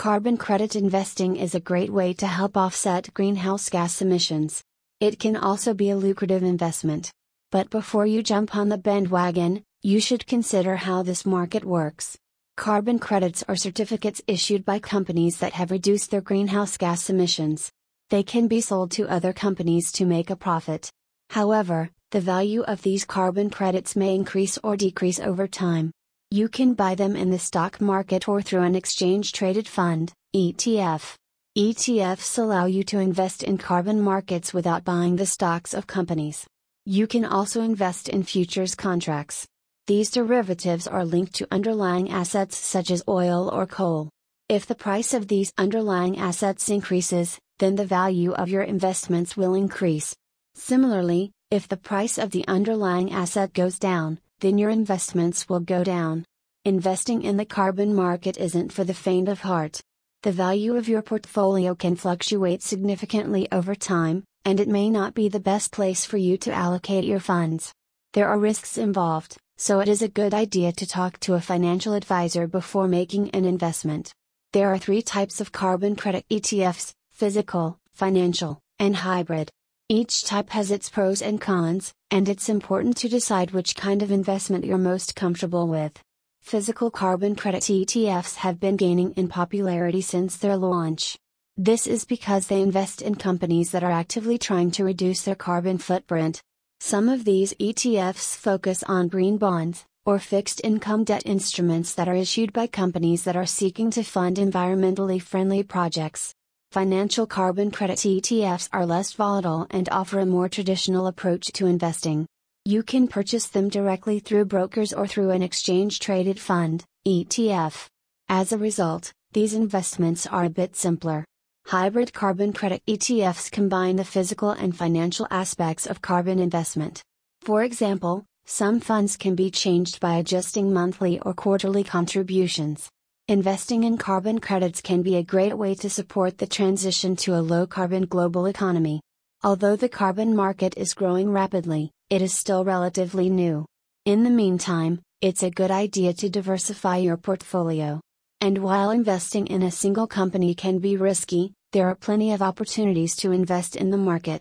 Carbon credit investing is a great way to help offset greenhouse gas emissions. It can also be a lucrative investment. But before you jump on the bandwagon, you should consider how this market works. Carbon credits are certificates issued by companies that have reduced their greenhouse gas emissions. They can be sold to other companies to make a profit. However, the value of these carbon credits may increase or decrease over time. You can buy them in the stock market or through an exchange traded fund, ETF. ETFs allow you to invest in carbon markets without buying the stocks of companies. You can also invest in futures contracts. These derivatives are linked to underlying assets such as oil or coal. If the price of these underlying assets increases, then the value of your investments will increase. Similarly, if the price of the underlying asset goes down, then your investments will go down. Investing in the carbon market isn't for the faint of heart. The value of your portfolio can fluctuate significantly over time, and it may not be the best place for you to allocate your funds. There are risks involved, so it is a good idea to talk to a financial advisor before making an investment. There are three types of carbon credit ETFs physical, financial, and hybrid. Each type has its pros and cons, and it's important to decide which kind of investment you're most comfortable with. Physical carbon credit ETFs have been gaining in popularity since their launch. This is because they invest in companies that are actively trying to reduce their carbon footprint. Some of these ETFs focus on green bonds, or fixed income debt instruments that are issued by companies that are seeking to fund environmentally friendly projects. Financial carbon credit ETFs are less volatile and offer a more traditional approach to investing. You can purchase them directly through brokers or through an exchange traded fund, ETF. As a result, these investments are a bit simpler. Hybrid carbon credit ETFs combine the physical and financial aspects of carbon investment. For example, some funds can be changed by adjusting monthly or quarterly contributions. Investing in carbon credits can be a great way to support the transition to a low carbon global economy. Although the carbon market is growing rapidly, it is still relatively new. In the meantime, it's a good idea to diversify your portfolio. And while investing in a single company can be risky, there are plenty of opportunities to invest in the market.